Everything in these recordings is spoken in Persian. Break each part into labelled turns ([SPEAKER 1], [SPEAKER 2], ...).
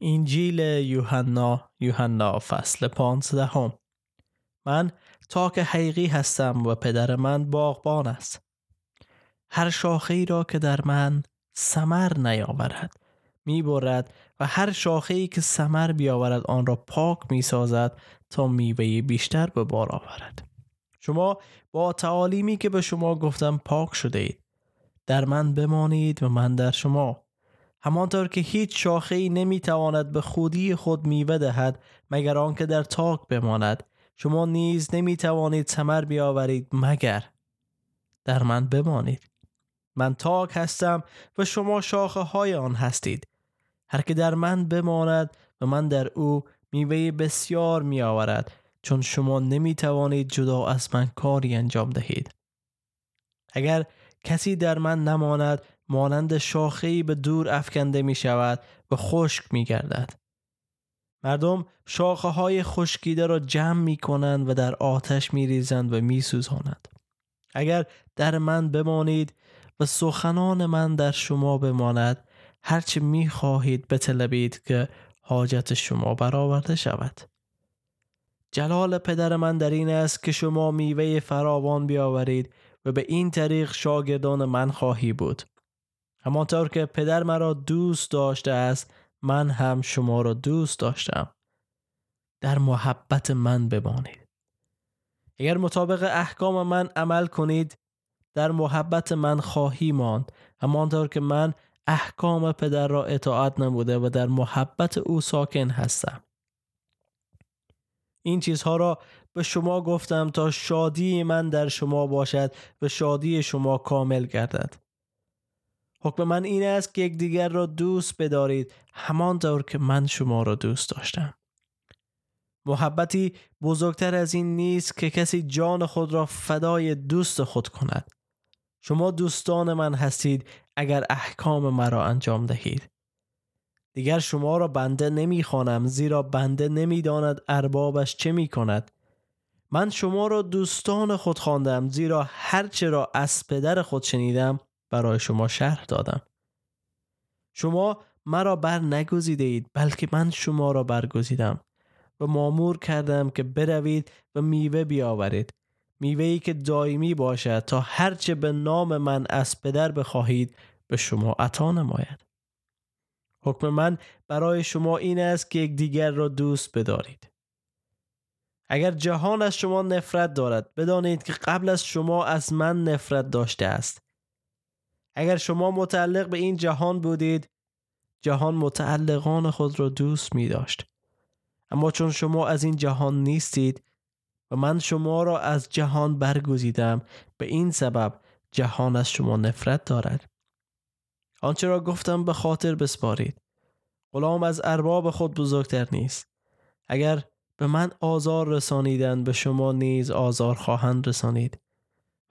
[SPEAKER 1] انجیل یوحنا یوحنا فصل پانزدهم. من تاک حقیقی هستم و پدر من باغبان است. هر شاخه را که در من سمر نیاورد می‌برد و هر شاخه ای که سمر بیاورد آن را پاک می‌سازد تا میوه بیشتر به بار آورد. شما با تعالیمی که به شما گفتم پاک شده اید. در من بمانید و من در شما. همانطور که هیچ شاخه ای نمی‌تواند به خودی خود میوه دهد مگر آنکه در تاک بماند. شما نیز نمی‌توانید ثمر بیاورید مگر. در من بمانید. من تاک هستم و شما شاخه های آن هستید. هر که در من بماند و من در او میوه بسیار می آورد چون شما نمی توانید جدا از من کاری انجام دهید. اگر کسی در من نماند مانند شاخه‌ای به دور افکنده می شود و خشک می گردد. مردم شاخه های خشکیده را جمع می کنند و در آتش می ریزند و می سوزانند. اگر در من بمانید و سخنان من در شما بماند هرچه می خواهید بطلبید که حاجت شما برآورده شود. جلال پدر من در این است که شما میوه فراوان بیاورید و به این طریق شاگردان من خواهی بود. همانطور که پدر مرا دوست داشته است من هم شما را دوست داشتم. در محبت من بمانید. اگر مطابق احکام من عمل کنید در محبت من خواهی ماند. همانطور که من احکام پدر را اطاعت نموده و در محبت او ساکن هستم. این چیزها را به شما گفتم تا شادی من در شما باشد و شادی شما کامل گردد. حکم من این است که یکدیگر را دوست بدارید همانطور که من شما را دوست داشتم. محبتی بزرگتر از این نیست که کسی جان خود را فدای دوست خود کند. شما دوستان من هستید اگر احکام مرا انجام دهید. دیگر شما را بنده نمی‌خوانم زیرا بنده نمی‌داند اربابش چه می کند من شما را دوستان خود خواندم زیرا هرچه را از پدر خود شنیدم برای شما شرح دادم. شما مرا بر نگزیده اید بلکه من شما را برگزیدم و مامور کردم که بروید و میوه بیاورید. میوهی که دائمی باشد تا هرچه به نام من از پدر بخواهید به شما عطا نماید. حکم من برای شما این است که یکدیگر را دوست بدارید. اگر جهان از شما نفرت دارد بدانید که قبل از شما از من نفرت داشته است. اگر شما متعلق به این جهان بودید جهان متعلقان خود را دوست می داشت اما چون شما از این جهان نیستید و من شما را از جهان برگزیدم به این سبب جهان از شما نفرت دارد. آنچه را گفتم به خاطر بسپارید. غلام از ارباب خود بزرگتر نیست. اگر به من آزار رسانیدن به شما نیز آزار خواهند رسانید.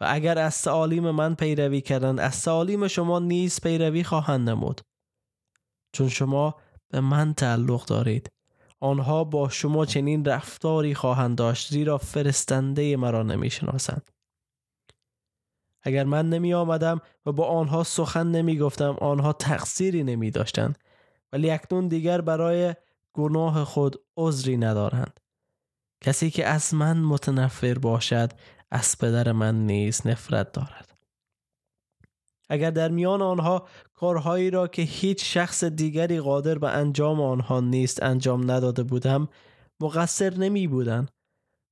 [SPEAKER 1] و اگر از تعالیم من پیروی کردند از تعالیم شما نیز پیروی خواهند نمود. چون شما به من تعلق دارید آنها با شما چنین رفتاری خواهند داشت زیرا فرستنده مرا نمی‌شناسند. اگر من نمی آمدم و با آنها سخن نمی گفتم آنها تقصیری نمی داشتند ولی اکنون دیگر برای گناه خود عذری ندارند. کسی که از من متنفر باشد از پدر من نیز نفرت دارد. اگر در میان آنها کارهایی را که هیچ شخص دیگری قادر به انجام آنها نیست انجام نداده بودم مقصر نمی بودن.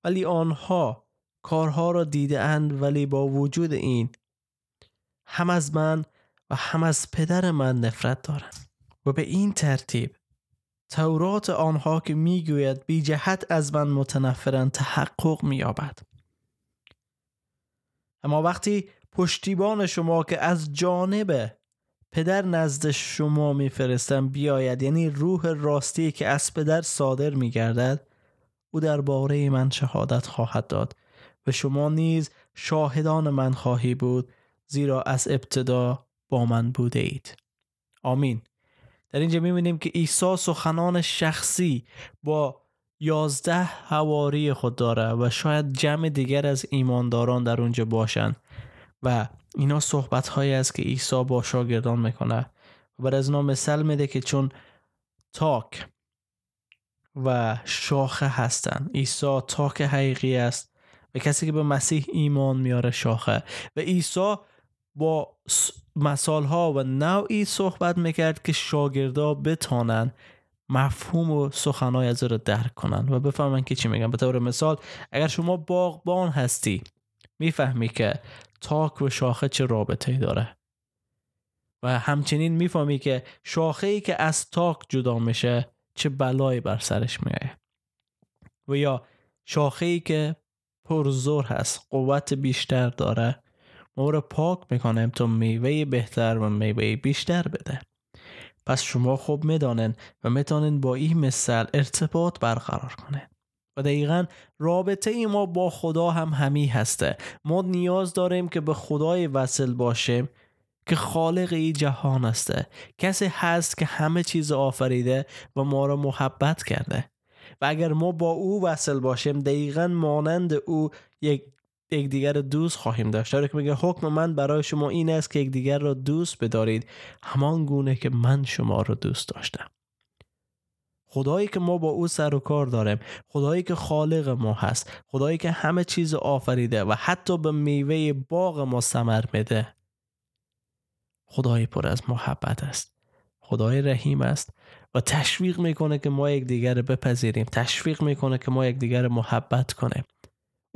[SPEAKER 1] ولی آنها کارها را دیده اند ولی با وجود این هم از من و هم از پدر من نفرت دارند. و به این ترتیب تورات آنها که می‌گوید بی جهت از من متنفرن تحقق مییابد اما وقتی پشتیبان شما که از جانب پدر نزد شما میفرستم بیاید یعنی روح راستی که از پدر صادر میگردد او درباره من شهادت خواهد داد و شما نیز شاهدان من خواهی بود زیرا از ابتدا با من بوده اید آمین. در اینجا می‌بینیم که عیسی سخنان شخصی با یازده هواری خود داره و شاید جمع دیگر از ایمانداران در اونجا باشن. و اینا صحبت هایی است که عیسی با شاگردان می‌کنه. و بر از اینا مثل میده که چون تاک و شاخه هستند عیسی تاک حقیقی است و کسی که به مسیح ایمان میاره شاخه. و عیسی با مثال ها و نوعی صحبت می‌کرد که شاگردا بتانن. مفهوم و سخنهای از رو درک کنن و بفهمن که چی میگن. به طور مثال اگر شما باغبان هستی می‌فهمی که تاک و شاخه چه رابطه داره. و همچنین می‌فهمی که شاخه ای که از تاک جدا میشه چه بلایی بر سرش میایه و یا شاخه ای که پرزور هست قوت بیشتر داره ما رو پاک می‌کنه تا میوه بهتر و میوه بیشتر بده. پس شما خوب می‌دانن و می‌تونن با این مثل ارتباط برقرار کنین. و دقیقا رابطه ای ما با خدا هم همی هسته. ما نیاز داریم که به خدای وصل باشیم که خالق ای جهان هسته. کسی هست که همه چیز آفریده و ما را محبت کرده. و اگر ما با او وصل باشیم دقیقا مانند او یک یکدیگر دوست خواهیم داشت. داره که میگه حکم من برای شما این است که یکدیگر را دوست بدارید. همان گونه که من شما را دوست داشتم. خدایی که ما با او سر و کار داریم. خدایی که خالق ما هست. خدایی که همه چیز آفریده و حتی به میوه باغ ما سمر میده. خدای پر از محبت است. خدای رحیم است و تشویق می‌کنه که ما یکدیگر بپذیریم. تشویق می‌کنه که ما یکدیگر محبت کنیم.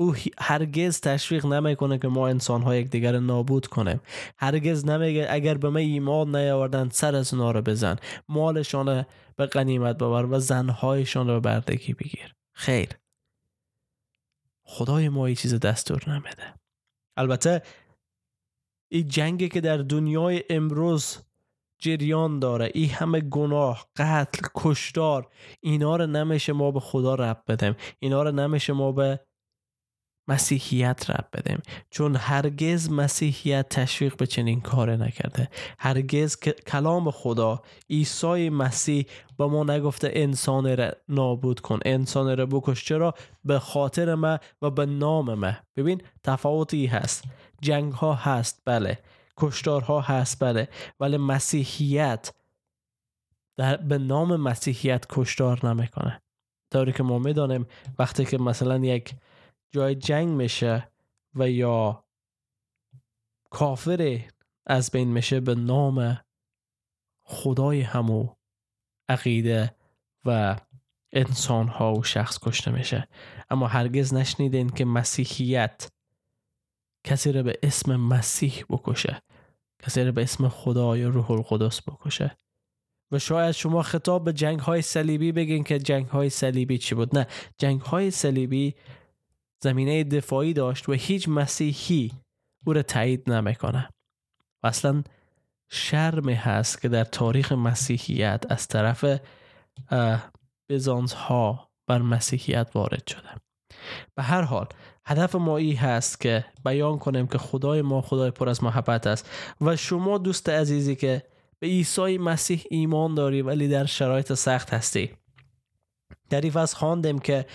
[SPEAKER 1] او هرگز تشویق نمی‌کنه که ما انسان ها یکدیگر نابود کنیم. هرگز نمیگه اگر به من ایمان نیاوردن سر از اونا رو بزن. مالشان به قنیمت ببر و زنهایشان رو بردگی بگیر. خیر. خدای ما این چیز دستور نمیده. البته این جنگی که در دنیای امروز جریان داره این همه گناه قتل کشتار اینا رو نمیشه ما به خدا رب بدیم. اینا رو نمیشه ما به مسیحیت رب بدیم. چون هرگز مسیحیت تشویق به چنین کار نکرده. هرگز کلام خدا عیسی مسیح با ما نگفته انسان را نابود کن انسان را بکش. چرا؟ به خاطر ما و به نام ما. ببین تفاوتی هست. جنگ ها هست بله. کشتارها هست بله. ولی مسیحیت در به نام مسیحیت کشتار نمی‌کنه. طوری که ما می‌دانیم وقتی که مثلا یک جای جنگ میشه و یا کافر از بین میشه به نام خدای همو عقیده و انسان ها و شخص کشته میشه. اما هرگز نشنیدین که مسیحیت کسی رو به اسم مسیح بکشه کسی رو به اسم خدا یا روح القدس بکشه. و شاید شما خطاب به جنگ های صلیبی بگین که جنگ های صلیبی چی بود؟ نه جنگ های صلیبی زمینه دفاعی داشت و هیچ مسیحی او را تایید نمی‌کنه و اصلا شرم هست که در تاریخ مسیحیت از طرف بزانس ها بر مسیحیت وارد شده. به هر حال هدف ما ای هست که بیان کنیم که خدای ما خدای پر از محبت است و شما دوست عزیزی که به عیسی مسیح ایمان داری ولی در شرایط سخت هستی. در این خواندیم که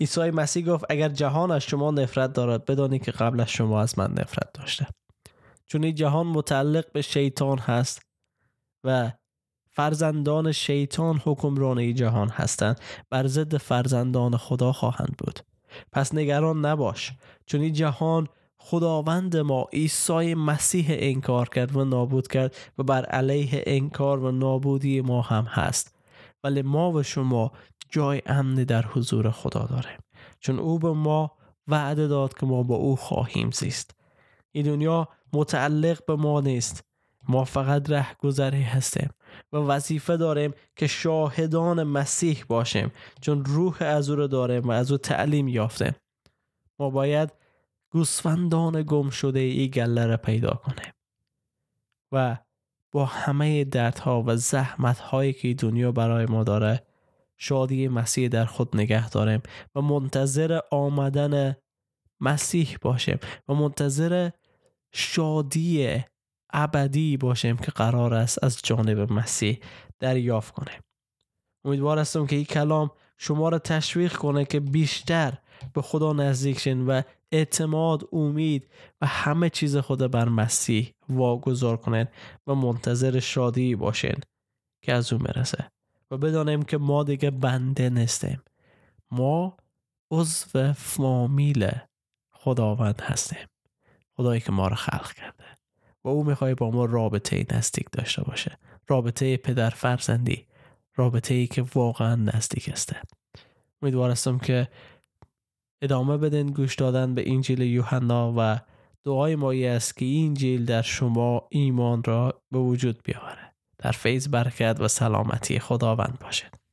[SPEAKER 1] عیسی مسیح گفت اگر جهان از شما نفرت دارد بدانی که قبل از شما از من نفرت داشته. چون این جهان متعلق به شیطان هست و فرزندان شیطان حکمران این جهان هستند بر ضد فرزندان خدا خواهند بود. پس نگران نباش چون این جهان خداوند ما عیسی مسیح انکار کرد و نابود کرد و بر علیه انکار و نابودی ما هم هست. ولی ما و شما جای امنی در حضور خدا داریم چون او به ما وعده داد که ما با او خواهیم زیست. این دنیا متعلق به ما نیست. ما فقط ره گذری هستیم و وظیفه داریم که شاهدان مسیح باشیم. چون روح از او رو داریم و از او تعلیم یافتیم. ما باید گوسفندان گم شده ای گله را پیدا کنیم. و با همه دردها و زحمت هایی که دنیا برای ما داره شادی مسیح در خود نگه داریم و منتظر آمدن مسیح باشیم و منتظر شادی ابدی باشیم که قرار است از جانب مسیح دریافت کنیم. امیدوار هستم که این کلام شما را تشویق کنه که بیشتر به خدا نزدیک شین و اعتماد امید و همه چیز خود بر مسیح واگذار کنین و منتظر شادی باشین که از او مرسه بدانیم که ما دیگه بنده نیستیم. ما عضو فامیل خداوند هستیم. خدایی که ما رو خلق کرده. و او می‌خوای با ما رابطه نزدیک داشته باشه. رابطه پدر فرزندی. رابطه ای که واقعا نزدیک است امیدوارستم که ادامه بدین گوش دادن به انجیل یوحنا و دعای ما است که این انجیل در شما ایمان را به وجود بیاوره در فیض برکت و سلامتی خداوند باشد.